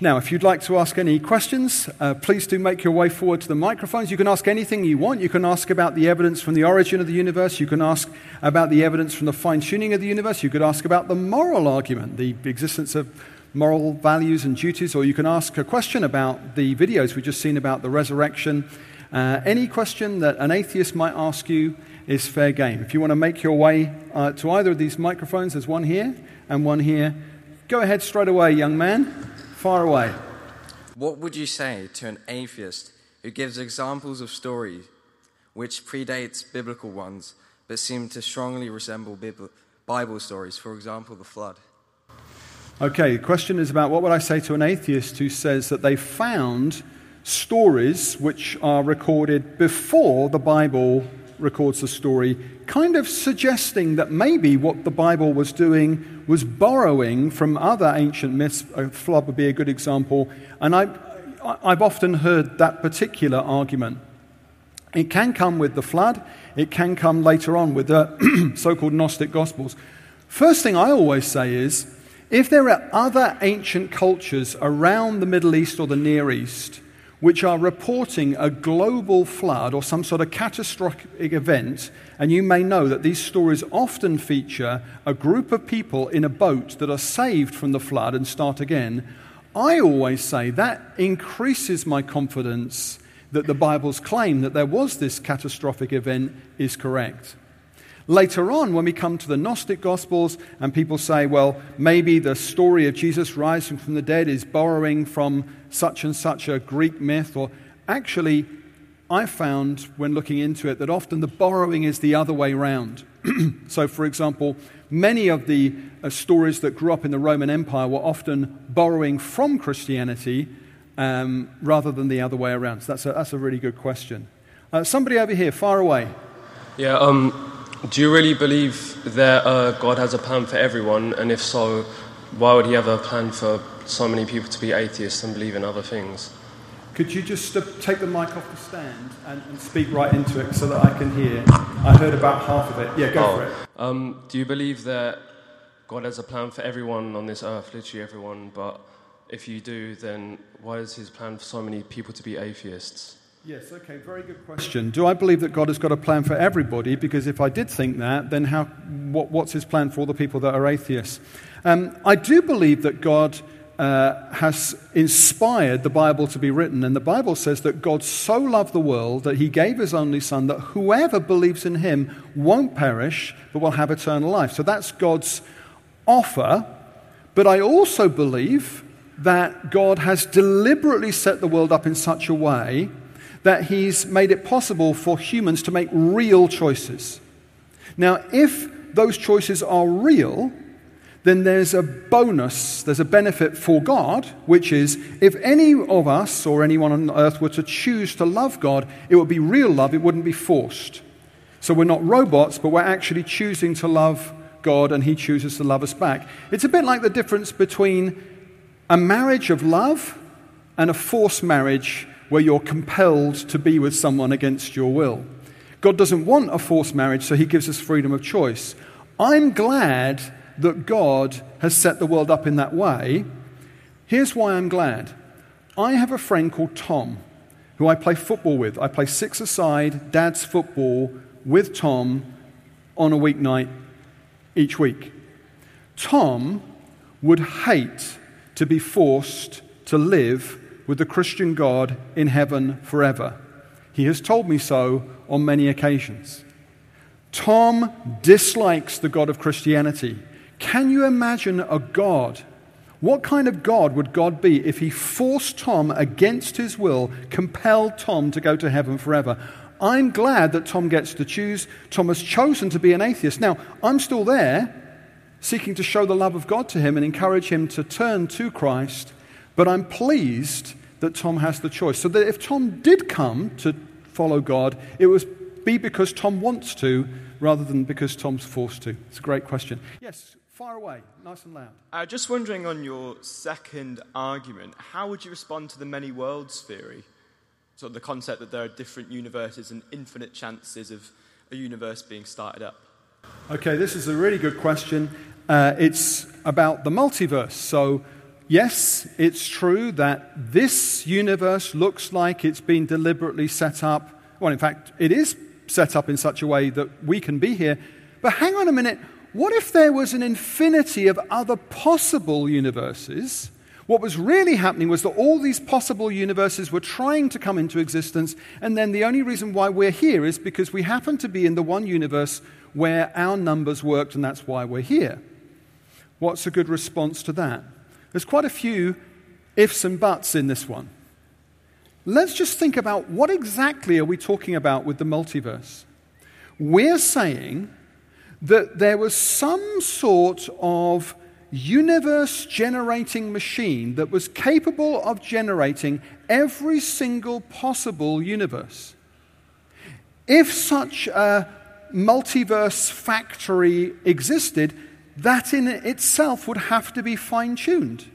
Speaker 1: Now, if you'd like to ask any questions, uh, please do make your way forward to the microphones. You can ask anything you want. You can ask about the evidence from the origin of the universe. You can ask about the evidence from the fine tuning of the universe. You could ask about the moral argument, the existence of moral values and duties, or you can ask a question about the videos we've just seen about the resurrection. Uh, any question that an atheist might ask you is fair game. If you want to make your way uh, to either of these microphones, there's one here and one here. Go ahead straight away, young man. Far away.
Speaker 4: What would you say to an atheist who gives examples of stories which predates biblical ones but seem to strongly resemble Bible stories, for example, the flood?
Speaker 1: Okay, the question is about what would I say to an atheist who says that they found stories which are recorded before the Bible records the story, kind of suggesting that maybe what the Bible was doing was borrowing from other ancient myths. Uh, a flood would be a good example. And I, I've often heard that particular argument. It can come with the flood, it can come later on with the so called Gnostic Gospels. First thing I always say is if there are other ancient cultures around the Middle East or the Near East which are reporting a global flood or some sort of catastrophic event. And you may know that these stories often feature a group of people in a boat that are saved from the flood and start again. I always say that increases my confidence that the Bible's claim that there was this catastrophic event is correct. Later on, when we come to the Gnostic Gospels, and people say, well, maybe the story of Jesus rising from the dead is borrowing from such and such a Greek myth, or actually, I found when looking into it that often the borrowing is the other way round. so, for example, many of the uh, stories that grew up in the Roman Empire were often borrowing from Christianity um, rather than the other way around. So, that's a, that's a really good question. Uh, somebody over here, far away.
Speaker 5: Yeah, um, do you really believe that uh, God has a plan for everyone? And if so, why would He have a plan for so many people to be atheists and believe in other things?
Speaker 1: Could you just take the mic off the stand and, and, speak right into it so that I can hear? I heard about half of it. Yeah, go oh, for it.
Speaker 5: Um, do you believe that God has a plan for everyone on this earth, literally everyone? But if you do, then why is His plan for so many people to be atheists?
Speaker 1: Yes, okay, very good question. Do I believe that God has got a plan for everybody? Because if I did think that, then how, what, what's his plan for all the people that are atheists? Um, I do believe that God uh, has inspired the Bible to be written, and the Bible says that God so loved the world that he gave his only Son, that whoever believes in him won't perish, but will have eternal life. So that's God's offer. But I also believe that God has deliberately set the world up in such a way that he's made it possible for humans to make real choices. Now, if those choices are real, then there's a bonus, there's a benefit for God, which is if any of us or anyone on earth were to choose to love God, it would be real love, it wouldn't be forced. So we're not robots, but we're actually choosing to love God and He chooses to love us back. It's a bit like the difference between a marriage of love and a forced marriage where you're compelled to be with someone against your will. God doesn't want a forced marriage, so He gives us freedom of choice. I'm glad that God has set the world up in that way. Here's why I'm glad. I have a friend called Tom who I play football with. I play six aside dad's football with Tom on a weeknight each week. Tom would hate to be forced to live with the Christian God in heaven forever. He has told me so on many occasions. Tom dislikes the God of Christianity. Can you imagine a God? What kind of God would God be if he forced Tom against his will, compelled Tom to go to heaven forever? I'm glad that Tom gets to choose. Tom has chosen to be an atheist. Now, I'm still there, seeking to show the love of God to him and encourage him to turn to Christ, but I'm pleased that Tom has the choice. So that if Tom did come to follow God, it was be because Tom wants to rather than because Tom's forced to? It's a great question. Yes, far away, nice and loud.
Speaker 6: Uh, just wondering on your second argument, how would you respond to the many worlds theory? Sort of the concept that there are different universes and infinite chances of a universe being started up.
Speaker 1: Okay, this is a really good question. Uh, it's about the multiverse. So, yes, it's true that this universe looks like it's been deliberately set up. Well, in fact, it is set up in such a way that we can be here. But hang on a minute. What if there was an infinity of other possible universes? What was really happening was that all these possible universes were trying to come into existence, and then the only reason why we're here is because we happen to be in the one universe where our numbers worked, and that's why we're here. What's a good response to that? There's quite a few ifs and buts in this one. Let's just think about what exactly are we talking about with the multiverse? We're saying that there was some sort of universe generating machine that was capable of generating every single possible universe. If such a multiverse factory existed, that in itself would have to be fine tuned.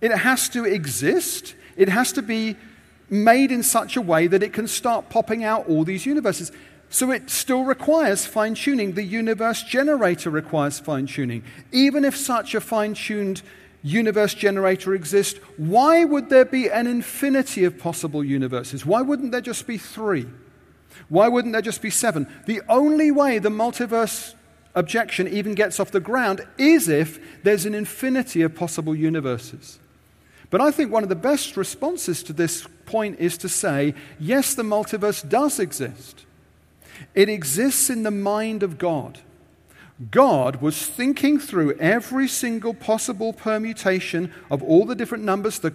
Speaker 1: It has to exist, it has to be made in such a way that it can start popping out all these universes. So it still requires fine tuning. The universe generator requires fine tuning. Even if such a fine tuned universe generator exists, why would there be an infinity of possible universes? Why wouldn't there just be three? Why wouldn't there just be seven? The only way the multiverse objection even gets off the ground is if there's an infinity of possible universes. But I think one of the best responses to this point is to say, yes, the multiverse does exist. It exists in the mind of God. God was thinking through every single possible permutation of all the different numbers, the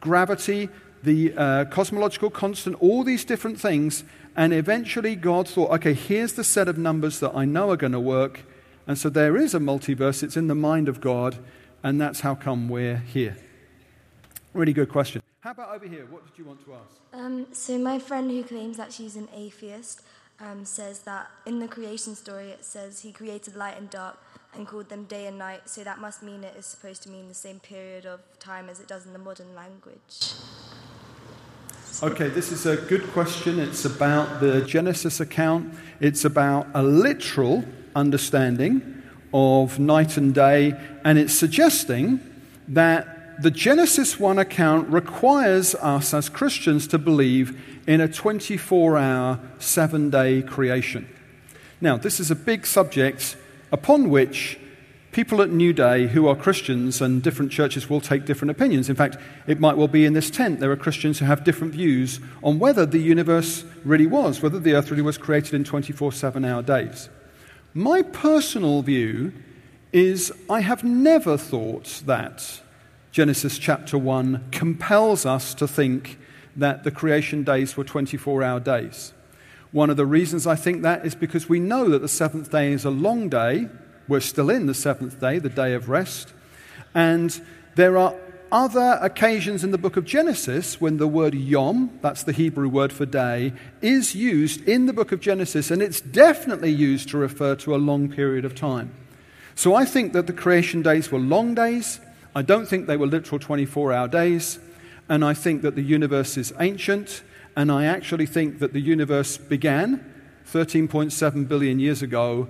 Speaker 1: gravity, the uh, cosmological constant, all these different things. And eventually, God thought, okay, here's the set of numbers that I know are going to work. And so there is a multiverse. It's in the mind of God. And that's how come we're here. Really good question. How about over here? What did you want to ask?
Speaker 7: Um, so, my friend who claims that she's an atheist um, says that in the creation story it says he created light and dark and called them day and night, so that must mean it is supposed to mean the same period of time as it does in the modern language.
Speaker 1: Okay, this is a good question. It's about the Genesis account, it's about a literal understanding of night and day, and it's suggesting that the Genesis 1 account requires us as Christians to believe in a 24 hour, seven day creation. Now, this is a big subject upon which people at Newday who are Christians and different churches will take different opinions. In fact, it might well be in this tent there are Christians who have different views on whether the universe really was, whether the earth really was created in 24 7 hour days. My personal view is I have never thought that Genesis chapter 1 compels us to think that the creation days were 24 hour days. One of the reasons I think that is because we know that the seventh day is a long day. We're still in the seventh day, the day of rest. And there are other occasions in the book of Genesis when the word yom, that's the Hebrew word for day, is used in the book of Genesis, and it's definitely used to refer to a long period of time. So I think that the creation days were long days. I don't think they were literal 24 hour days. And I think that the universe is ancient. And I actually think that the universe began 13.7 billion years ago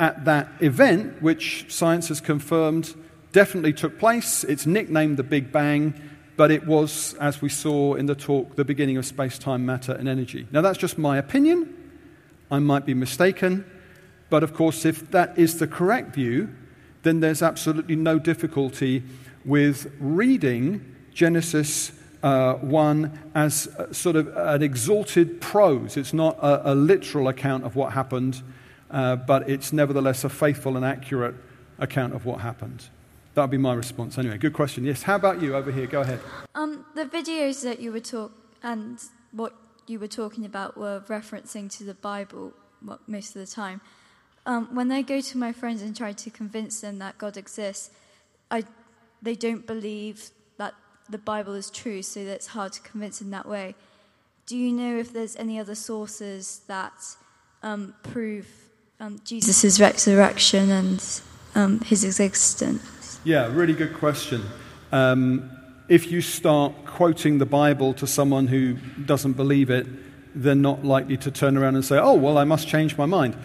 Speaker 1: at that event, which science has confirmed definitely took place. It's nicknamed the Big Bang, but it was, as we saw in the talk, the beginning of space time, matter, and energy. Now, that's just my opinion. I might be mistaken. But of course, if that is the correct view, then there's absolutely no difficulty with reading Genesis uh, 1 as sort of an exalted prose. It's not a, a literal account of what happened, uh, but it's nevertheless a faithful and accurate account of what happened. That would be my response. Anyway, good question. Yes, how about you over here? Go ahead.
Speaker 8: Um, the videos that you were talk and what you were talking about were referencing to the Bible most of the time. Um, when I go to my friends and try to convince them that God exists, I, they don't believe that the Bible is true, so that's hard to convince them that way. Do you know if there's any other sources that um, prove um, Jesus' resurrection and um, his existence?
Speaker 1: Yeah, really good question. Um, if you start quoting the Bible to someone who doesn't believe it, they're not likely to turn around and say, oh, well, I must change my mind.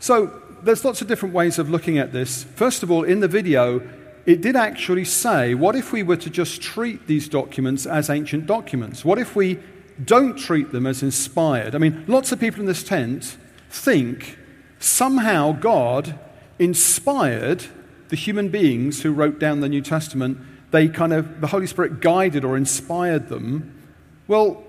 Speaker 1: So there's lots of different ways of looking at this. First of all, in the video, it did actually say, what if we were to just treat these documents as ancient documents? What if we don't treat them as inspired? I mean, lots of people in this tent think somehow God inspired the human beings who wrote down the New Testament. They kind of, the Holy Spirit guided or inspired them. Well,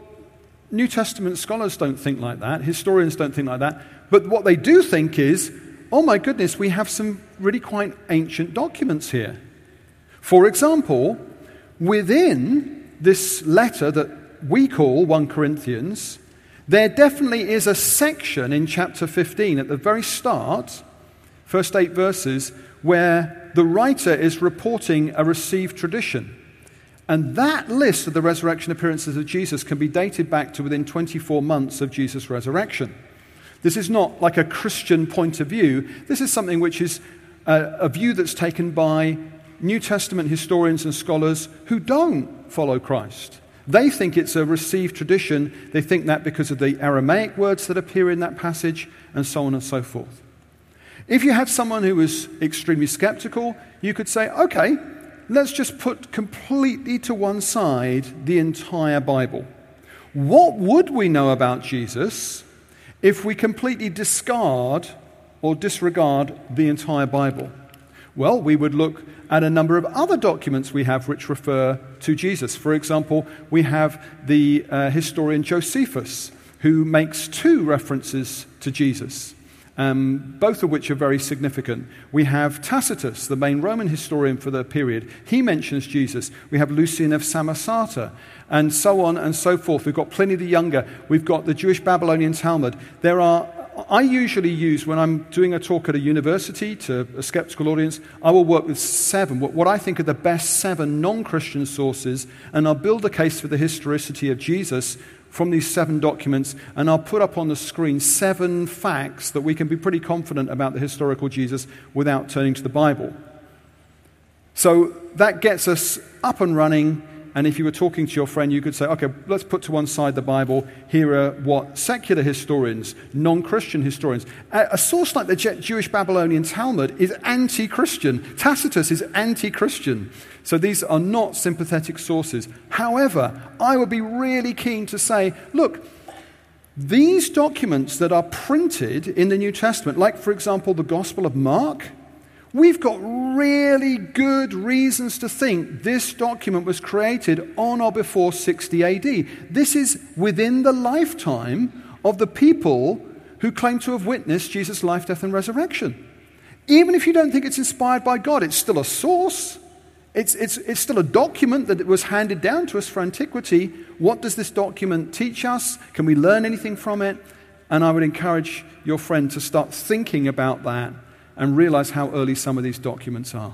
Speaker 1: New Testament scholars don't think like that. Historians don't think like that. But what they do think is, oh my goodness, we have some really quite ancient documents here. For example, within this letter that we call 1 Corinthians, there definitely is a section in chapter 15 at the very start, first eight verses, where the writer is reporting a received tradition. And that list of the resurrection appearances of Jesus can be dated back to within 24 months of Jesus' resurrection. This is not like a Christian point of view. This is something which is a, a view that's taken by New Testament historians and scholars who don't follow Christ. They think it's a received tradition. They think that because of the Aramaic words that appear in that passage, and so on and so forth. If you had someone who was extremely skeptical, you could say, okay, let's just put completely to one side the entire Bible. What would we know about Jesus if we completely discard or disregard the entire Bible? Well, we would look at a number of other documents we have which refer to Jesus. For example, we have the uh, historian Josephus, who makes two references to Jesus. Um, both of which are very significant. We have Tacitus, the main Roman historian for the period. He mentions Jesus. We have Lucian of Samosata, and so on and so forth. We've got Pliny the Younger. We've got the Jewish Babylonian Talmud. There are I usually use, when I'm doing a talk at a university to a skeptical audience, I will work with seven, what I think are the best seven non Christian sources, and I'll build a case for the historicity of Jesus from these seven documents, and I'll put up on the screen seven facts that we can be pretty confident about the historical Jesus without turning to the Bible. So that gets us up and running and if you were talking to your friend, you could say, okay, let's put to one side the Bible. Here are what secular historians, non Christian historians, a source like the Jewish Babylonian Talmud is anti Christian. Tacitus is anti Christian. So these are not sympathetic sources. However, I would be really keen to say, look, these documents that are printed in the New Testament, like, for example, the Gospel of Mark, We've got really good reasons to think this document was created on or before 60 AD. This is within the lifetime of the people who claim to have witnessed Jesus' life, death, and resurrection. Even if you don't think it's inspired by God, it's still a source. It's, it's, it's still a document that was handed down to us for antiquity. What does this document teach us? Can we learn anything from it? And I would encourage your friend to start thinking about that and realize how early some of these documents are?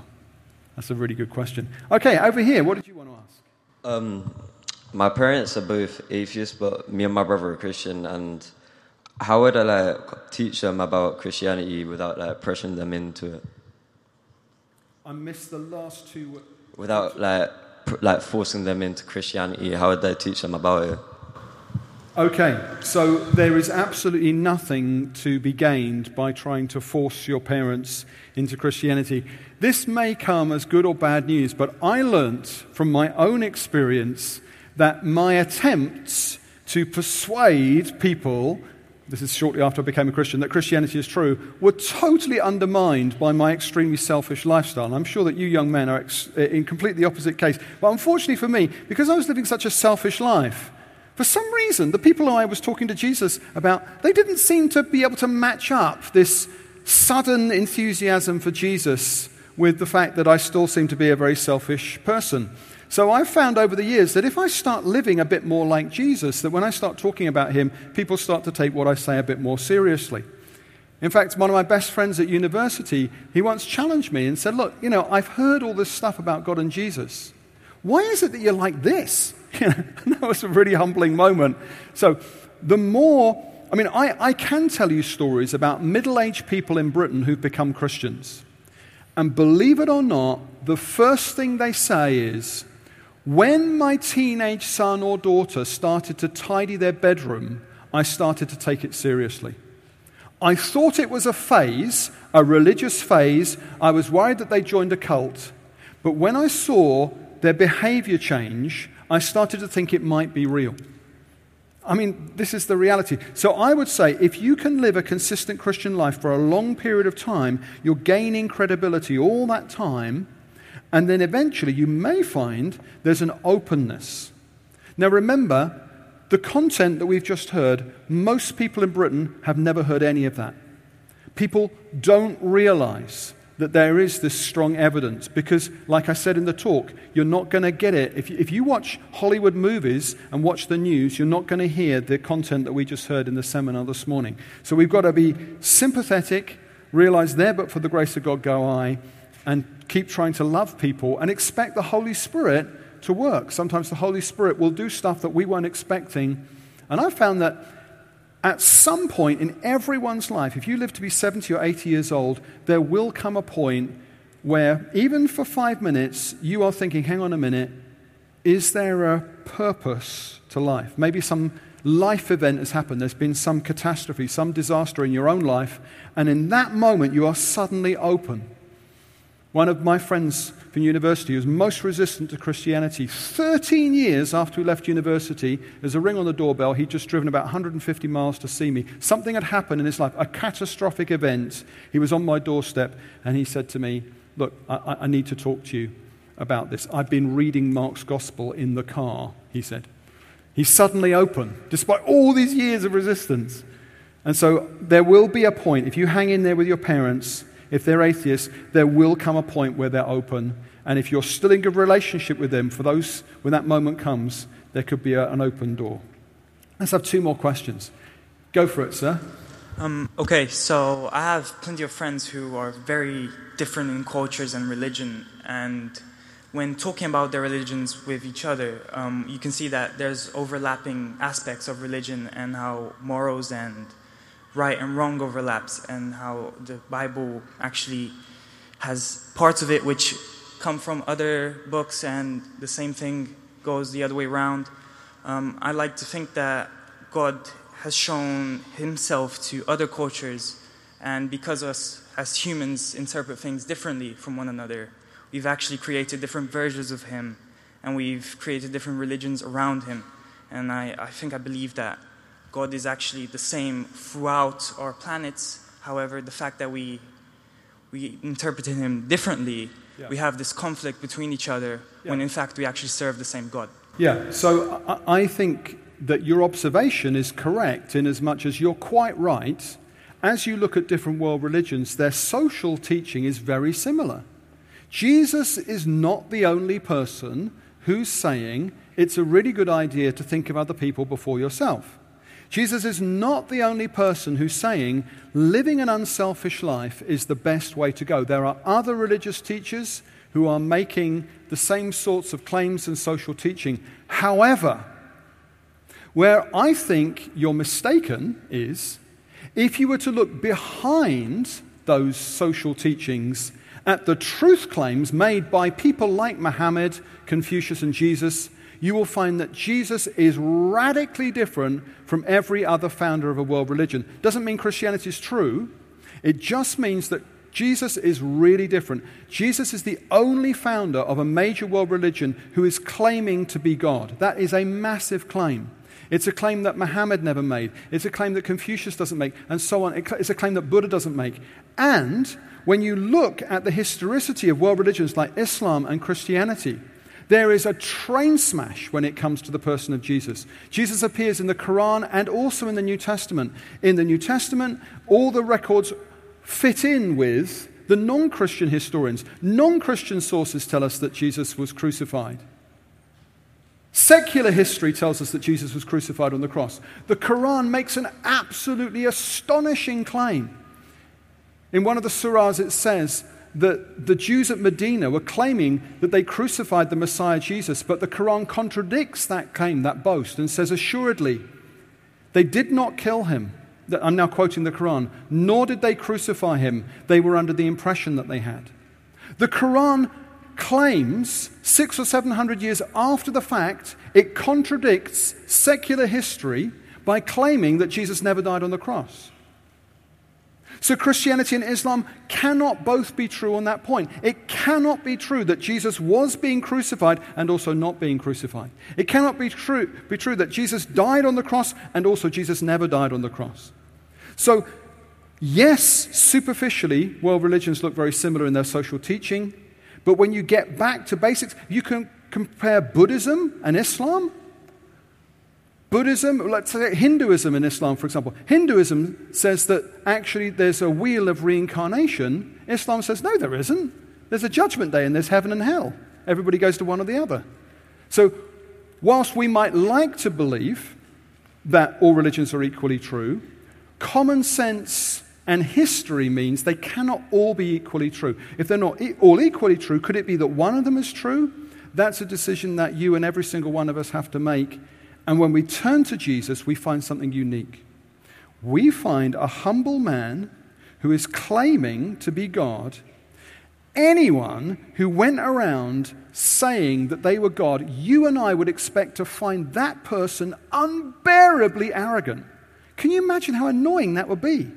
Speaker 1: That's a really good question. Okay, over here, what did you want to ask?
Speaker 9: Um, my parents are both atheists, but me and my brother are Christian, and how would I like teach them about Christianity without like pressuring them into it?
Speaker 1: I missed the last two.
Speaker 9: Without like pr- like forcing them into Christianity, how would I teach them about it?
Speaker 1: Okay, so there is absolutely nothing to be gained by trying to force your parents into Christianity. This may come as good or bad news, but I learnt from my own experience that my attempts to persuade people, this is shortly after I became a Christian, that Christianity is true, were totally undermined by my extremely selfish lifestyle. And I'm sure that you young men are ex- in completely opposite case. But unfortunately for me, because I was living such a selfish life, for some reason, the people who I was talking to Jesus about, they didn't seem to be able to match up this sudden enthusiasm for Jesus with the fact that I still seem to be a very selfish person. So I've found over the years that if I start living a bit more like Jesus, that when I start talking about him, people start to take what I say a bit more seriously. In fact, one of my best friends at university, he once challenged me and said, Look, you know, I've heard all this stuff about God and Jesus. Why is it that you're like this? that was a really humbling moment. So, the more, I mean, I, I can tell you stories about middle aged people in Britain who've become Christians. And believe it or not, the first thing they say is, when my teenage son or daughter started to tidy their bedroom, I started to take it seriously. I thought it was a phase, a religious phase. I was worried that they joined a cult. But when I saw their behavior change, I started to think it might be real. I mean, this is the reality. So I would say if you can live a consistent Christian life for a long period of time, you're gaining credibility all that time, and then eventually you may find there's an openness. Now remember, the content that we've just heard, most people in Britain have never heard any of that. People don't realize that there is this strong evidence because, like I said in the talk, you're not going to get it. If you, if you watch Hollywood movies and watch the news, you're not going to hear the content that we just heard in the seminar this morning. So we've got to be sympathetic, realize there, but for the grace of God go I, and keep trying to love people and expect the Holy Spirit to work. Sometimes the Holy Spirit will do stuff that we weren't expecting. And I found that at some point in everyone's life, if you live to be 70 or 80 years old, there will come a point where, even for five minutes, you are thinking, hang on a minute, is there a purpose to life? Maybe some life event has happened, there's been some catastrophe, some disaster in your own life, and in that moment, you are suddenly open one of my friends from university who was most resistant to Christianity, 13 years after we left university, there's a ring on the doorbell. He'd just driven about 150 miles to see me. Something had happened in his life, a catastrophic event. He was on my doorstep and he said to me, Look, I, I need to talk to you about this. I've been reading Mark's gospel in the car, he said. He's suddenly open, despite all these years of resistance. And so there will be a point, if you hang in there with your parents, if they're atheists, there will come a point where they're open. And if you're still in good relationship with them, for those, when that moment comes, there could be a, an open door. Let's have two more questions. Go for it, sir.
Speaker 10: Um, okay, so I have plenty of friends who are very different in cultures and religion, and when talking about their religions with each other, um, you can see that there's overlapping aspects of religion and how morals and right and wrong overlaps and how the Bible actually has parts of it which come from other books and the same thing goes the other way around. Um, I like to think that God has shown himself to other cultures, and because us as humans interpret things differently from one another, we've actually created different versions of him, and we've created different religions around him. And I, I think I believe that God is actually the same throughout our planets. However, the fact that we, we interpreted him differently, yeah. we have this conflict between each other yeah. when in fact we actually serve the same God.
Speaker 1: Yeah, so I, I think that your observation is correct in as much as you're quite right. As you look at different world religions, their social teaching is very similar. Jesus is not the only person who's saying it's a really good idea to think of other people before yourself. Jesus is not the only person who's saying living an unselfish life is the best way to go. There are other religious teachers who are making the same sorts of claims and social teaching. However, where I think you're mistaken is if you were to look behind those social teachings at the truth claims made by people like Muhammad, Confucius, and Jesus, you will find that Jesus is radically different from every other founder of a world religion. Doesn't mean Christianity is true, it just means that Jesus is really different. Jesus is the only founder of a major world religion who is claiming to be God. That is a massive claim. It's a claim that Muhammad never made. It's a claim that Confucius doesn't make, and so on. It's a claim that Buddha doesn't make. And when you look at the historicity of world religions like Islam and Christianity, there is a train smash when it comes to the person of Jesus. Jesus appears in the Quran and also in the New Testament. In the New Testament, all the records fit in with the non Christian historians. Non Christian sources tell us that Jesus was crucified. Secular history tells us that Jesus was crucified on the cross. The Quran makes an absolutely astonishing claim. In one of the surahs, it says that the Jews at Medina were claiming that they crucified the Messiah Jesus, but the Quran contradicts that claim, that boast, and says, assuredly, they did not kill him. I'm now quoting the Quran, nor did they crucify him. They were under the impression that they had. The Quran claims, six or seven hundred years after the fact, it contradicts secular history by claiming that Jesus never died on the cross. So, Christianity and Islam cannot both be true on that point. It cannot be true that Jesus was being crucified and also not being crucified. It cannot be true, be true that Jesus died on the cross and also Jesus never died on the cross. So, yes, superficially, world religions look very similar in their social teaching, but when you get back to basics, you can compare Buddhism and Islam. Buddhism, let's say Hinduism and Islam, for example. Hinduism says that actually there's a wheel of reincarnation. Islam says, no, there isn't. There's a judgment day and there's heaven and hell. Everybody goes to one or the other. So, whilst we might like to believe that all religions are equally true, common sense and history means they cannot all be equally true. If they're not all equally true, could it be that one of them is true? That's a decision that you and every single one of us have to make and when we turn to Jesus, we find something unique. We find a humble man who is claiming to be God. Anyone who went around saying that they were God, you and I would expect to find that person unbearably arrogant. Can you imagine how annoying that would be?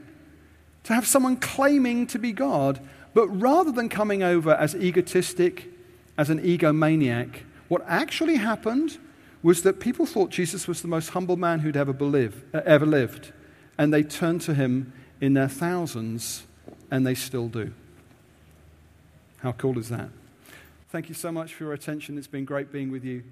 Speaker 1: To have someone claiming to be God, but rather than coming over as egotistic, as an egomaniac, what actually happened was that people thought Jesus was the most humble man who'd ever, believe, uh, ever lived. And they turned to him in their thousands, and they still do. How cool is that? Thank you so much for your attention. It's been great being with you.